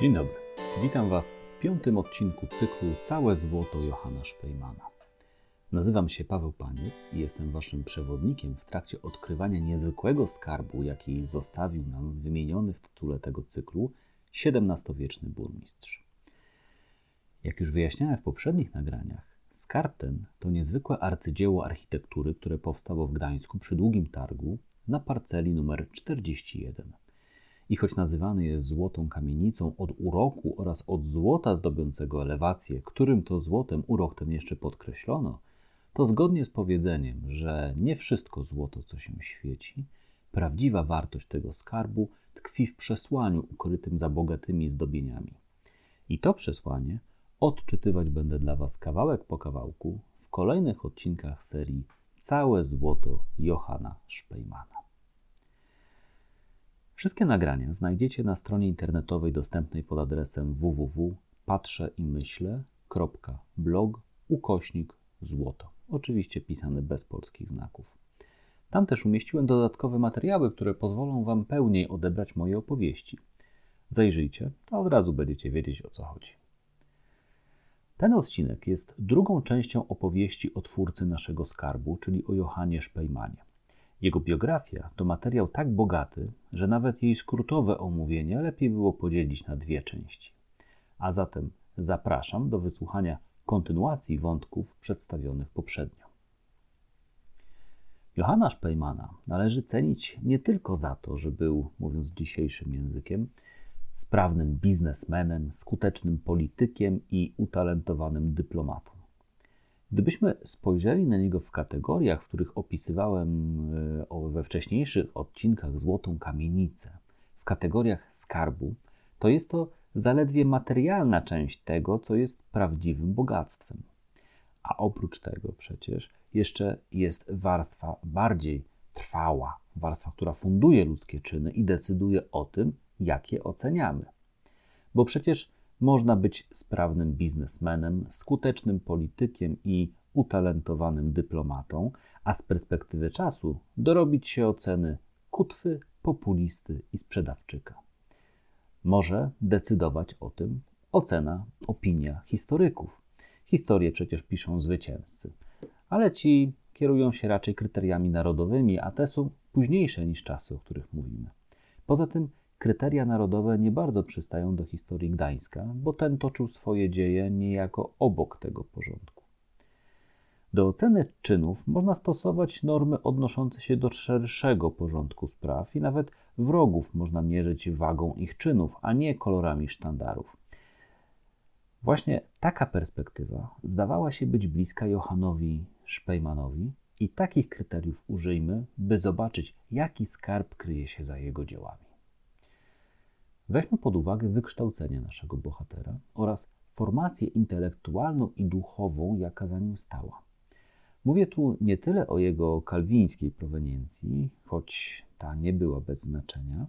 Dzień dobry. Witam Was w piątym odcinku cyklu Całe złoto Johanna Szpejmana. Nazywam się Paweł Paniec i jestem Waszym przewodnikiem w trakcie odkrywania niezwykłego skarbu, jaki zostawił nam wymieniony w tytule tego cyklu XVII-wieczny burmistrz. Jak już wyjaśniałem w poprzednich nagraniach, skarb ten to niezwykłe arcydzieło architektury, które powstało w Gdańsku przy długim targu na parceli numer 41. I choć nazywany jest złotą kamienicą od uroku oraz od złota zdobiącego elewację, którym to złotem urok ten jeszcze podkreślono, to zgodnie z powiedzeniem, że nie wszystko złoto, co się świeci, prawdziwa wartość tego skarbu tkwi w przesłaniu ukrytym za bogatymi zdobieniami. I to przesłanie odczytywać będę dla Was kawałek po kawałku w kolejnych odcinkach serii Całe złoto Johana Szpejmana. Wszystkie nagrania znajdziecie na stronie internetowej dostępnej pod adresem www.patrzeimyśle.blog ukośnik złoto. Oczywiście pisane bez polskich znaków. Tam też umieściłem dodatkowe materiały, które pozwolą Wam pełniej odebrać moje opowieści. Zajrzyjcie, to od razu będziecie wiedzieć o co chodzi. Ten odcinek jest drugą częścią opowieści o twórcy naszego skarbu, czyli o Johanie Szpejmanie. Jego biografia to materiał tak bogaty, że nawet jej skrótowe omówienie lepiej było podzielić na dwie części. A zatem zapraszam do wysłuchania kontynuacji wątków przedstawionych poprzednio. Johanna Szpejmana należy cenić nie tylko za to, że był, mówiąc dzisiejszym językiem, sprawnym biznesmenem, skutecznym politykiem i utalentowanym dyplomatą. Gdybyśmy spojrzeli na niego w kategoriach, w których opisywałem e, we wcześniejszych odcinkach złotą kamienicę, w kategoriach skarbu, to jest to zaledwie materialna część tego, co jest prawdziwym bogactwem. A oprócz tego przecież jeszcze jest warstwa bardziej trwała, warstwa, która funduje ludzkie czyny i decyduje o tym, jak je oceniamy. Bo przecież można być sprawnym biznesmenem, skutecznym politykiem i utalentowanym dyplomatą, a z perspektywy czasu dorobić się oceny kutwy, populisty i sprzedawczyka. Może decydować o tym ocena, opinia historyków. Historię przecież piszą zwycięzcy, ale ci kierują się raczej kryteriami narodowymi, a te są późniejsze niż czasy, o których mówimy. Poza tym kryteria narodowe nie bardzo przystają do historii Gdańska, bo ten toczył swoje dzieje niejako obok tego porządku. Do oceny czynów można stosować normy odnoszące się do szerszego porządku spraw i nawet wrogów można mierzyć wagą ich czynów, a nie kolorami sztandarów. Właśnie taka perspektywa zdawała się być bliska Johanowi Szpejmanowi i takich kryteriów użyjmy, by zobaczyć, jaki skarb kryje się za jego dziełami. Weźmy pod uwagę wykształcenie naszego bohatera oraz formację intelektualną i duchową, jaka za nim stała. Mówię tu nie tyle o jego kalwińskiej proweniencji, choć ta nie była bez znaczenia,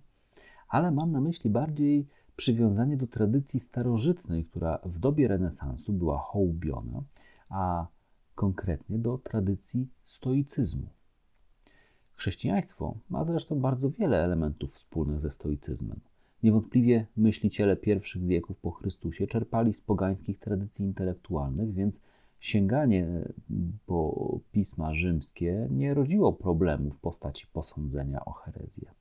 ale mam na myśli bardziej przywiązanie do tradycji starożytnej, która w dobie renesansu była hołubiona, a konkretnie do tradycji stoicyzmu. Chrześcijaństwo ma zresztą bardzo wiele elementów wspólnych ze stoicyzmem. Niewątpliwie myśliciele pierwszych wieków po Chrystusie czerpali z pogańskich tradycji intelektualnych, więc sięganie po pisma rzymskie nie rodziło problemu w postaci posądzenia o herezję.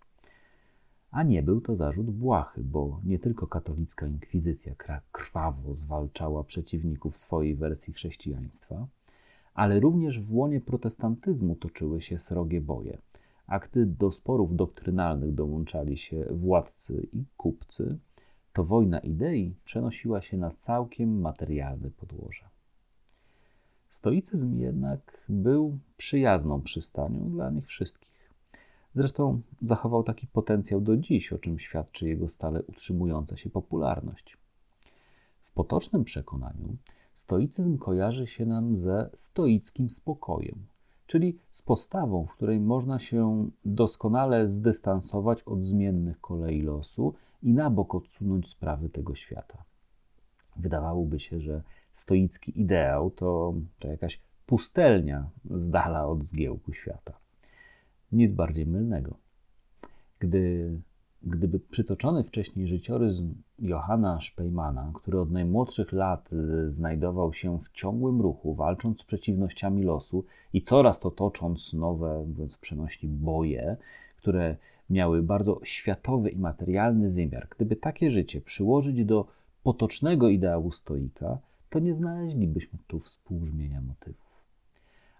A nie był to zarzut błahy, bo nie tylko katolicka inkwizycja krwawo zwalczała przeciwników swojej wersji chrześcijaństwa, ale również w łonie protestantyzmu toczyły się srogie boje – a gdy do sporów doktrynalnych dołączali się władcy i kupcy, to wojna idei przenosiła się na całkiem materialne podłoże. Stoicyzm jednak był przyjazną przystanią dla nich wszystkich. Zresztą zachował taki potencjał do dziś, o czym świadczy jego stale utrzymująca się popularność. W potocznym przekonaniu stoicyzm kojarzy się nam ze stoickim spokojem, czyli z postawą, w której można się doskonale zdystansować od zmiennych kolei losu i na bok odsunąć sprawy tego świata. Wydawałoby się, że stoicki ideał to, to jakaś pustelnia z dala od zgiełku świata. Nic bardziej mylnego. Gdy gdyby przytoczony wcześniej życiorys Johanna Szpejmana, który od najmłodszych lat y, znajdował się w ciągłym ruchu, walcząc z przeciwnościami losu i coraz to tocząc nowe, mówiąc przenośni, boje, które miały bardzo światowy i materialny wymiar, gdyby takie życie przyłożyć do potocznego ideału stoika, to nie znaleźlibyśmy tu współbrzmienia motywów.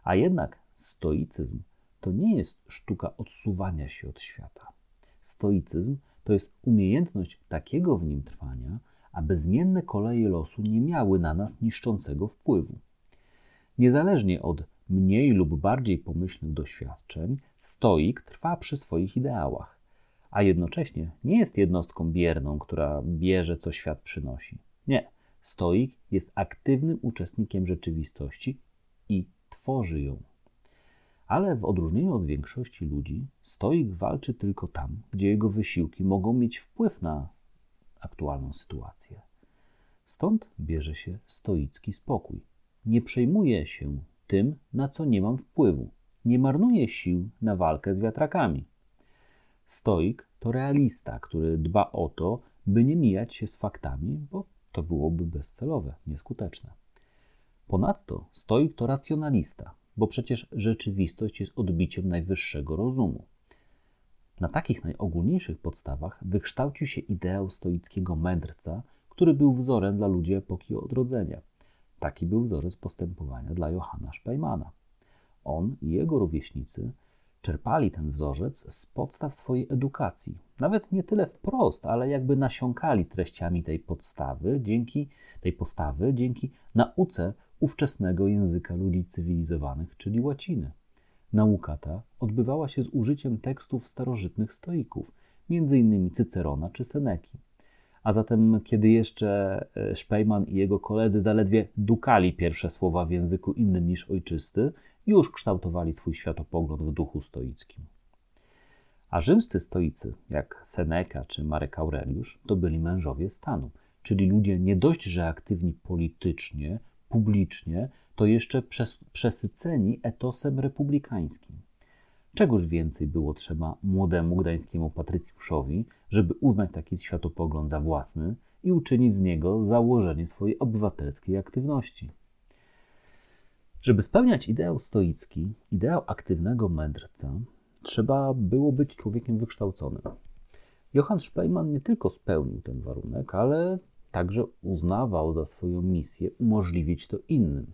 A jednak stoicyzm to nie jest sztuka odsuwania się od świata. Stoicyzm to jest umiejętność takiego w nim trwania, aby zmienne koleje losu nie miały na nas niszczącego wpływu. Niezależnie od mniej lub bardziej pomyślnych doświadczeń, stoik trwa przy swoich ideałach, a jednocześnie nie jest jednostką bierną, która bierze, co świat przynosi. Nie, stoik jest aktywnym uczestnikiem rzeczywistości i tworzy ją. Ale w odróżnieniu od większości ludzi, stoik walczy tylko tam, gdzie jego wysiłki mogą mieć wpływ na aktualną sytuację. Stąd bierze się stoicki spokój. Nie przejmuje się tym, na co nie mam wpływu. Nie marnuje sił na walkę z wiatrakami. Stoik to realista, który dba o to, by nie mijać się z faktami, bo to byłoby bezcelowe, nieskuteczne. Ponadto stoik to racjonalista, bo przecież rzeczywistość jest odbiciem najwyższego rozumu. Na takich najogólniejszych podstawach wykształcił się ideał stoickiego mędrca, który był wzorem dla ludzi epoki odrodzenia. Taki był wzorzec postępowania dla Johanna Szpejmana. On i jego rówieśnicy czerpali ten wzorzec z podstaw swojej edukacji. Nawet nie tyle wprost, ale jakby nasiąkali treściami tej podstawy, dzięki tej postawy, dzięki nauce ówczesnego języka ludzi cywilizowanych, czyli łaciny. Nauka ta odbywała się z użyciem tekstów starożytnych stoików, m.in. Cycerona czy Seneki. A zatem, kiedy jeszcze e, Szpejman i jego koledzy zaledwie dukali pierwsze słowa w języku innym niż ojczysty, już kształtowali swój światopogląd w duchu stoickim. A rzymscy stoicy, jak Seneca czy Marek Aureliusz, to byli mężowie stanu, czyli ludzie nie dość, że aktywni politycznie, publicznie, to jeszcze przes przesyceni etosem republikańskim. Czegoż więcej było trzeba młodemu gdańskiemu patrycjuszowi, żeby uznać taki światopogląd za własny i uczynić z niego założenie swojej obywatelskiej aktywności. Żeby spełniać ideał stoicki, ideał aktywnego mędrca, trzeba było być człowiekiem wykształconym. Johann Speyman nie tylko spełnił ten warunek, ale także uznawał za swoją misję umożliwić to innym.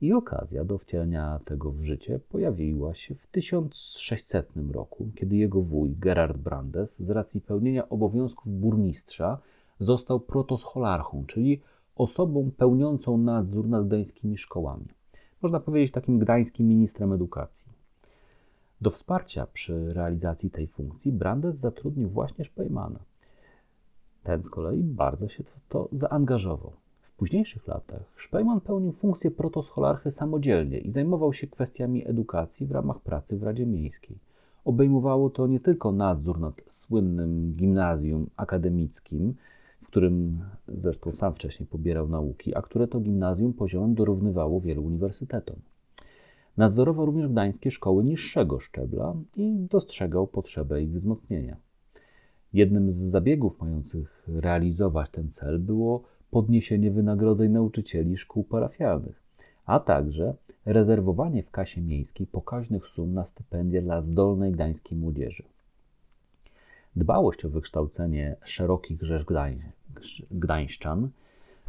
I okazja do wcielenia tego w życie pojawiła się w 1600 roku, kiedy jego wuj Gerard Brandes z racji pełnienia obowiązków burmistrza został protoscholarchą, czyli osobą pełniącą nadzór nad gdańskimi szkołami. Można powiedzieć takim gdańskim ministrem edukacji. Do wsparcia przy realizacji tej funkcji Brandes zatrudnił właśnie Szpejmana. Ten z kolei bardzo się w to zaangażował. W późniejszych latach Szpejman pełnił funkcję protoscholarchy samodzielnie i zajmował się kwestiami edukacji w ramach pracy w Radzie Miejskiej. Obejmowało to nie tylko nadzór nad słynnym gimnazjum akademickim, w którym zresztą sam wcześniej pobierał nauki, a które to gimnazjum poziomem dorównywało wielu uniwersytetom. Nadzorował również gdańskie szkoły niższego szczebla i dostrzegał potrzebę ich wzmocnienia. Jednym z zabiegów mających realizować ten cel było podniesienie wynagrodzeń nauczycieli szkół parafialnych, a także rezerwowanie w kasie miejskiej pokaźnych sum na stypendia dla zdolnej gdańskiej młodzieży. Dbałość o wykształcenie szerokich rzesz Gdań, gdańszczan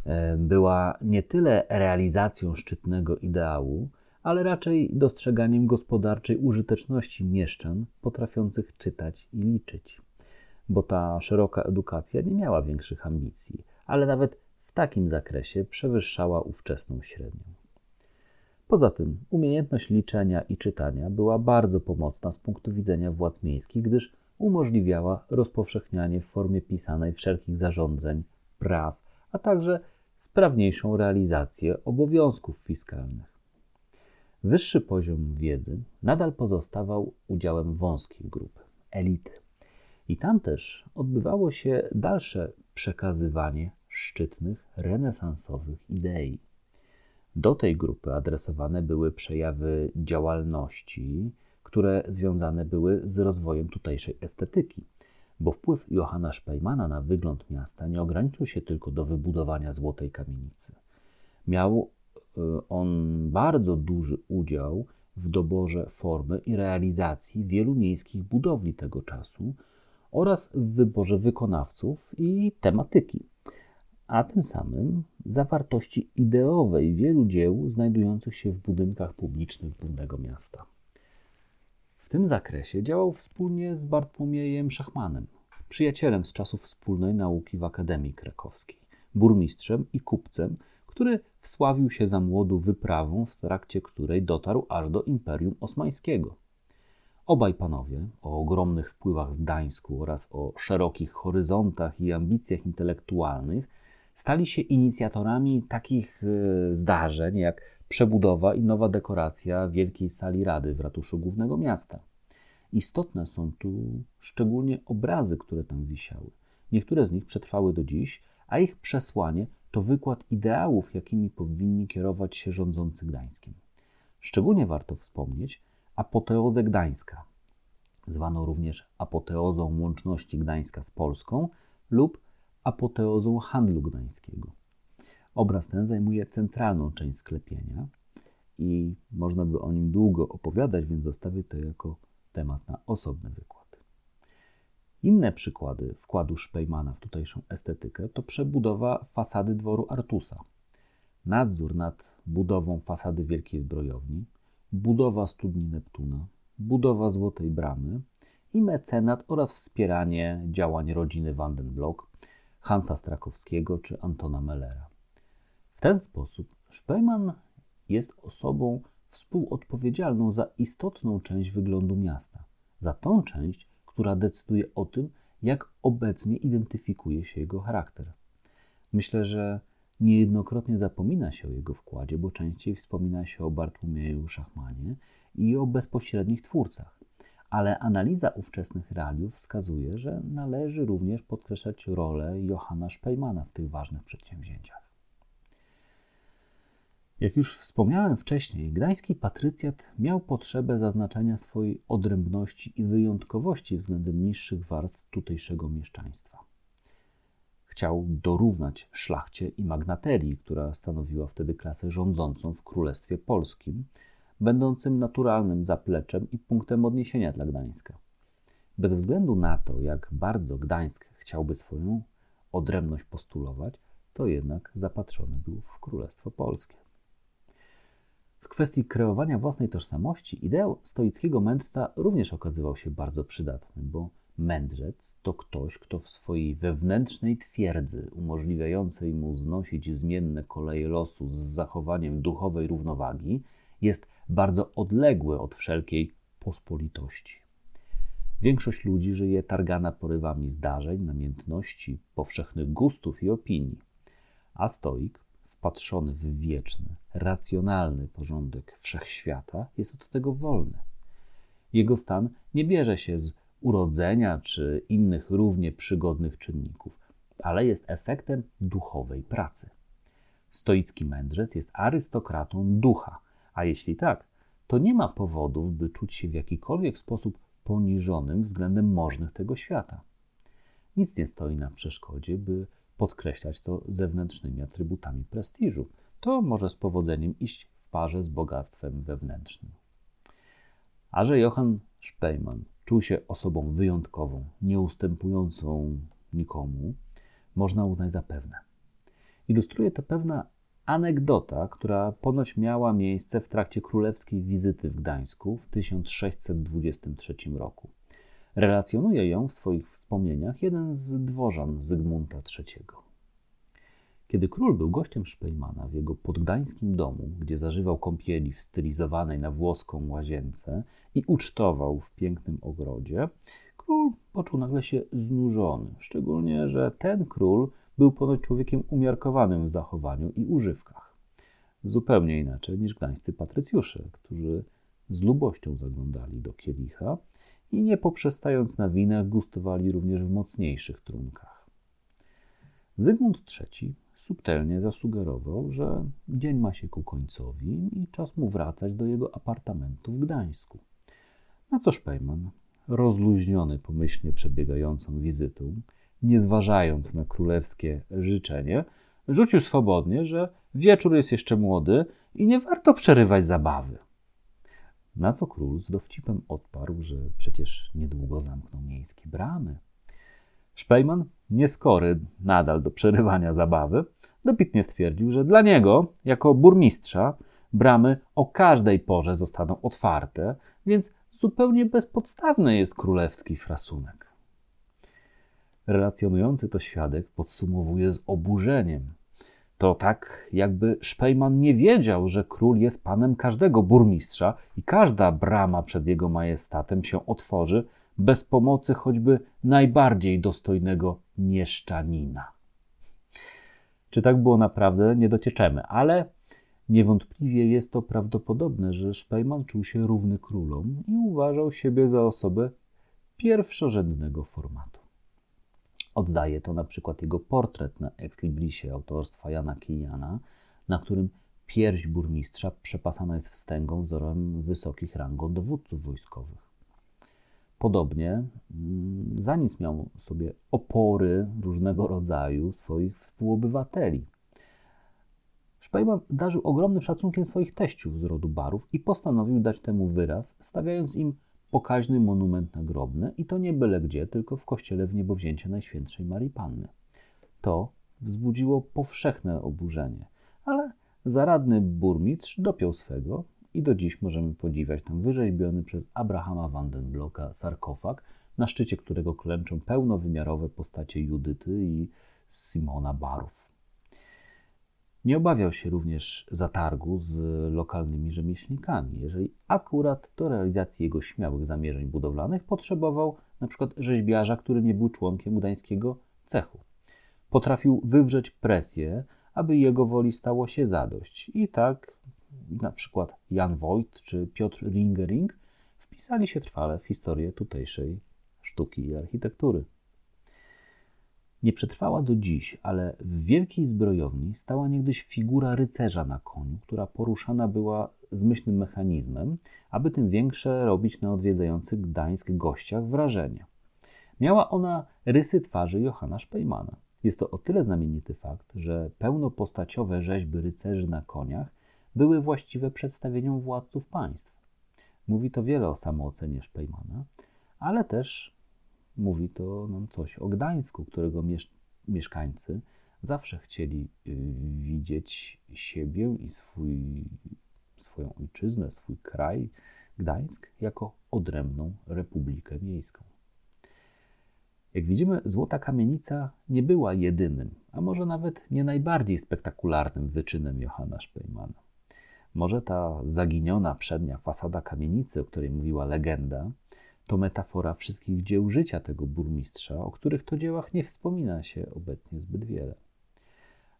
e, była nie tyle realizacją szczytnego ideału, ale raczej dostrzeganiem gospodarczej użyteczności mieszczan potrafiących czytać i liczyć bo ta szeroka edukacja nie miała większych ambicji, ale nawet w takim zakresie przewyższała ówczesną średnią. Poza tym umiejętność liczenia i czytania była bardzo pomocna z punktu widzenia władz miejskich, gdyż umożliwiała rozpowszechnianie w formie pisanej wszelkich zarządzeń, praw, a także sprawniejszą realizację obowiązków fiskalnych. Wyższy poziom wiedzy nadal pozostawał udziałem wąskiej grupy, elity. I tam też odbywało się dalsze przekazywanie szczytnych, renesansowych idei. Do tej grupy adresowane były przejawy działalności, które związane były z rozwojem tutejszej estetyki. bo wpływ Johanna Szpejmana na wygląd miasta nie ograniczył się tylko do wybudowania złotej kamienicy. Miał e, on bardzo duży udział w doborze formy i realizacji wielu miejskich budowli tego czasu oraz w wyborze wykonawców i tematyki, a tym samym zawartości ideowej wielu dzieł znajdujących się w budynkach publicznych głównego miasta. W tym zakresie działał wspólnie z Bartłomiejem Szachmanem, przyjacielem z czasów wspólnej nauki w Akademii Krakowskiej, burmistrzem i kupcem, który wsławił się za młodu wyprawą, w trakcie której dotarł aż do Imperium Osmańskiego. Obaj panowie, o ogromnych wpływach w Gdańsku oraz o szerokich horyzontach i ambicjach intelektualnych, stali się inicjatorami takich e, zdarzeń jak przebudowa i nowa dekoracja Wielkiej Sali Rady w ratuszu głównego miasta. Istotne są tu szczególnie obrazy, które tam wisiały. Niektóre z nich przetrwały do dziś, a ich przesłanie to wykład ideałów, jakimi powinni kierować się rządzący Gdańskiem. Szczególnie warto wspomnieć apoteozę Gdańska, zwaną również apoteozą łączności Gdańska z Polską lub apoteozą handlu gdańskiego. Obraz ten zajmuje centralną część sklepienia i można by o nim długo opowiadać, więc zostawię to jako temat na osobny wykład. Inne przykłady wkładu Szpejmana w tutejszą estetykę to przebudowa fasady dworu Artusa, nadzór nad budową fasady Wielkiej Zbrojowni, budowa studni Neptuna, budowa Złotej Bramy i mecenat oraz wspieranie działań rodziny Vandenblock, Hansa Strakowskiego czy Antona Mellera. W ten sposób Szpejman jest osobą współodpowiedzialną za istotną część wyglądu miasta, za tą część, która decyduje o tym, jak obecnie identyfikuje się jego charakter. Myślę, że niejednokrotnie zapomina się o jego wkładzie, bo częściej wspomina się o Bartłomieju Szachmanie i o bezpośrednich twórcach. Ale analiza ówczesnych realiów wskazuje, że należy również podkreślać rolę Johanna Szpejmana w tych ważnych przedsięwzięciach. Jak już wspomniałem wcześniej, gdański patrycjat miał potrzebę zaznaczenia swojej odrębności i wyjątkowości względem niższych warstw tutejszego mieszczaństwa. Chciał dorównać szlachcie i magnaterii, która stanowiła wtedy klasę rządzącą w Królestwie Polskim, będącym naturalnym zapleczem i punktem odniesienia dla Gdańska. Bez względu na to, jak bardzo Gdańsk chciałby swoją odrębność postulować, to jednak zapatrzony był w Królestwo Polskie. W kwestii kreowania własnej tożsamości ideał stoickiego mędrca również okazywał się bardzo przydatny, bo mędrzec to ktoś, kto w swojej wewnętrznej twierdzy, umożliwiającej mu znosić zmienne koleje losu z zachowaniem duchowej równowagi, jest bardzo odległy od wszelkiej pospolitości. Większość ludzi żyje targana porywami zdarzeń, namiętności, powszechnych gustów i opinii, a stoik wpatrzony w wieczny, racjonalny porządek wszechświata, jest od tego wolny. Jego stan nie bierze się z urodzenia czy innych równie przygodnych czynników, ale jest efektem duchowej pracy. Stoicki mędrzec jest arystokratą ducha, a jeśli tak, to nie ma powodów, by czuć się w jakikolwiek sposób poniżonym względem możnych tego świata. Nic nie stoi na przeszkodzie, by podkreślać to zewnętrznymi atrybutami prestiżu. To może z powodzeniem iść w parze z bogactwem wewnętrznym. A że Johann Speyman czuł się osobą wyjątkową, nieustępującą nikomu, można uznać za pewne. Ilustruje to pewna anegdota, która ponoć miała miejsce w trakcie królewskiej wizyty w Gdańsku w 1623 roku. Relacjonuje ją w swoich wspomnieniach jeden z dworzan Zygmunta III. Kiedy król był gościem Szpejmana w jego podgdańskim domu, gdzie zażywał kąpieli w stylizowanej na włoską łazience i ucztował w pięknym ogrodzie, król poczuł nagle się znużony, szczególnie, że ten król był ponoć człowiekiem umiarkowanym w zachowaniu i używkach. Zupełnie inaczej niż gdańscy patrycjusze, którzy z lubością zaglądali do kielicha i nie poprzestając na winach, gustowali również w mocniejszych trunkach. Zygmunt III subtelnie zasugerował, że dzień ma się ku końcowi i czas mu wracać do jego apartamentu w Gdańsku. Na co Szpejman rozluźniony pomyślnie przebiegającą wizytą, nie zważając na królewskie życzenie, rzucił swobodnie, że wieczór jest jeszcze młody i nie warto przerywać zabawy. Na co król z dowcipem odparł, że przecież niedługo zamkną miejskie bramy. Szpejman, nieskory nadal do przerywania zabawy, dobitnie stwierdził, że dla niego, jako burmistrza, bramy o każdej porze zostaną otwarte, więc zupełnie bezpodstawny jest królewski frasunek. Relacjonujący to świadek podsumowuje z oburzeniem. To tak, jakby Szpejman nie wiedział, że król jest panem każdego burmistrza i każda brama przed jego majestatem się otworzy bez pomocy choćby najbardziej dostojnego mieszczanina. Czy tak było naprawdę, nie docieczemy, ale niewątpliwie jest to prawdopodobne, że Szpejman czuł się równy królom i uważał siebie za osobę pierwszorzędnego formatu. Oddaje to na przykład jego portret na Exlibrisie autorstwa Jana Kijana, na którym pierś burmistrza przepasana jest wstęgą wzorem wysokich rangą dowódców wojskowych. Podobnie mm, za nic miał sobie opory różnego rodzaju swoich współobywateli. Szpejman darzył ogromnym szacunkiem swoich teściów z rodu barów i postanowił dać temu wyraz, stawiając im pokaźny monument nagrobny i to nie byle gdzie, tylko w kościele w niebowzięcie Najświętszej Marii Panny. To wzbudziło powszechne oburzenie, ale zaradny burmistrz dopiął swego i do dziś możemy podziwiać tam wyrzeźbiony przez Abrahama Vandenblocka sarkofag, na szczycie którego klęczą pełnowymiarowe postacie Judyty i Simona Barów. Nie obawiał się również zatargu z lokalnymi rzemieślnikami, jeżeli akurat do realizacji jego śmiałych zamierzeń budowlanych potrzebował np. rzeźbiarza, który nie był członkiem gdańskiego cechu. Potrafił wywrzeć presję, aby jego woli stało się zadość. I tak na przykład Jan Wojt czy Piotr Ringering wpisali się trwale w historię tutejszej sztuki i architektury. Nie przetrwała do dziś, ale w wielkiej zbrojowni stała niegdyś figura rycerza na koniu, która poruszana była zmyślnym mechanizmem, aby tym większe robić na odwiedzających Gdańsk gościach wrażenie. Miała ona rysy twarzy Johanna Szpejmana. Jest to o tyle znamienity fakt, że pełnopostaciowe rzeźby rycerzy na koniach były właściwe przedstawieniom władców państw. Mówi to wiele o samoocenie Szpejmana, ale też mówi to nam coś o Gdańsku, którego miesz mieszkańcy zawsze chcieli y, widzieć siebie i swój, swoją ojczyznę, swój kraj, Gdańsk, jako odrębną republikę miejską. Jak widzimy, Złota Kamienica nie była jedynym, a może nawet nie najbardziej spektakularnym wyczynem Johanna Szpejmana. Może ta zaginiona przednia fasada kamienicy, o której mówiła legenda, to metafora wszystkich dzieł życia tego burmistrza, o których to dziełach nie wspomina się obecnie zbyt wiele.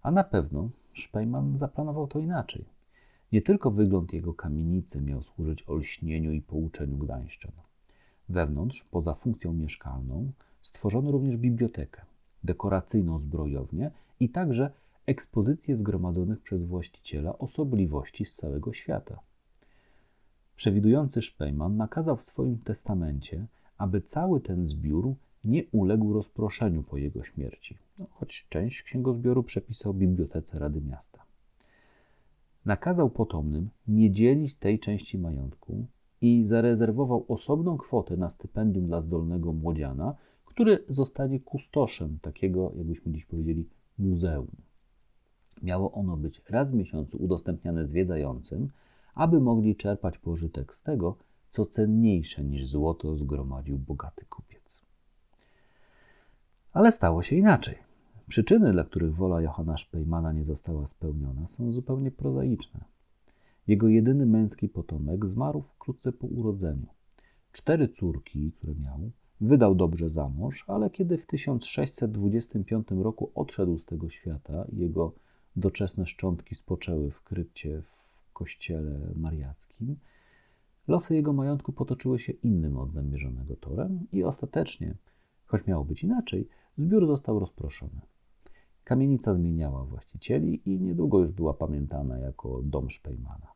A na pewno Szpejman zaplanował to inaczej. Nie tylko wygląd jego kamienicy miał służyć olśnieniu i pouczeniu gdańszczan. Wewnątrz, poza funkcją mieszkalną, stworzono również bibliotekę, dekoracyjną zbrojownię i także ekspozycję zgromadzonych przez właściciela osobliwości z całego świata. Przewidujący Szpejman nakazał w swoim testamencie, aby cały ten zbiór nie uległ rozproszeniu po jego śmierci, no, choć część księgozbioru przepisał Bibliotece Rady Miasta. Nakazał potomnym nie dzielić tej części majątku i zarezerwował osobną kwotę na stypendium dla zdolnego młodziana, który zostanie kustoszem takiego, jakbyśmy dziś powiedzieli, muzeum. Miało ono być raz w miesiącu udostępniane zwiedzającym, aby mogli czerpać pożytek z tego, co cenniejsze niż złoto zgromadził bogaty kupiec. Ale stało się inaczej. Przyczyny, dla których wola Johanna Szpejmana nie została spełniona, są zupełnie prozaiczne. Jego jedyny męski potomek zmarł wkrótce po urodzeniu. Cztery córki, które miał, wydał dobrze za mąż, ale kiedy w 1625 roku odszedł z tego świata, jego doczesne szczątki spoczęły w krypcie w kościele mariackim, losy jego majątku potoczyły się innym od zamierzonego torem i ostatecznie, choć miało być inaczej, zbiór został rozproszony. Kamienica zmieniała właścicieli i niedługo już była pamiętana jako dom Szpejmana.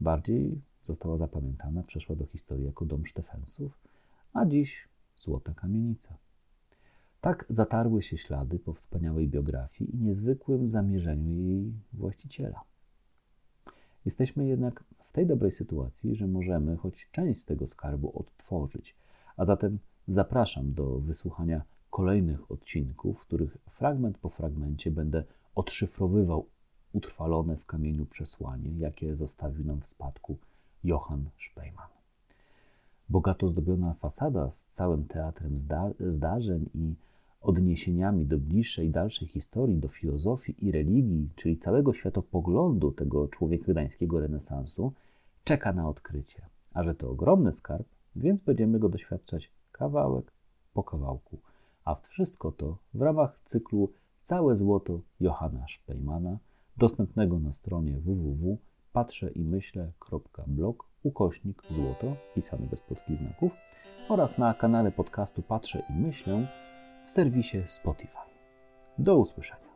Bardziej została zapamiętana, przeszła do historii jako dom Sztefensów, a dziś złota kamienica. Tak zatarły się ślady po wspaniałej biografii i niezwykłym zamierzeniu jej właściciela. Jesteśmy jednak w tej dobrej sytuacji, że możemy choć część z tego skarbu odtworzyć, a zatem zapraszam do wysłuchania kolejnych odcinków, w których fragment po fragmencie będę odszyfrowywał utrwalone w kamieniu przesłanie, jakie zostawił nam w spadku Johann Speyman. Bogato zdobiona fasada z całym teatrem zda zdarzeń i odniesieniami do bliższej dalszej historii, do filozofii i religii, czyli całego światopoglądu tego człowieka gdańskiego renesansu, czeka na odkrycie. A że to ogromny skarb, więc będziemy go doświadczać kawałek po kawałku. A wszystko to w ramach cyklu Całe Złoto Johanna Szpejmana, dostępnego na stronie www.patrzeimyśle.blog ukośnik złoto, pisany bez polskich znaków, oraz na kanale podcastu Patrzę i Myślę w serwisie Spotify. Do usłyszenia.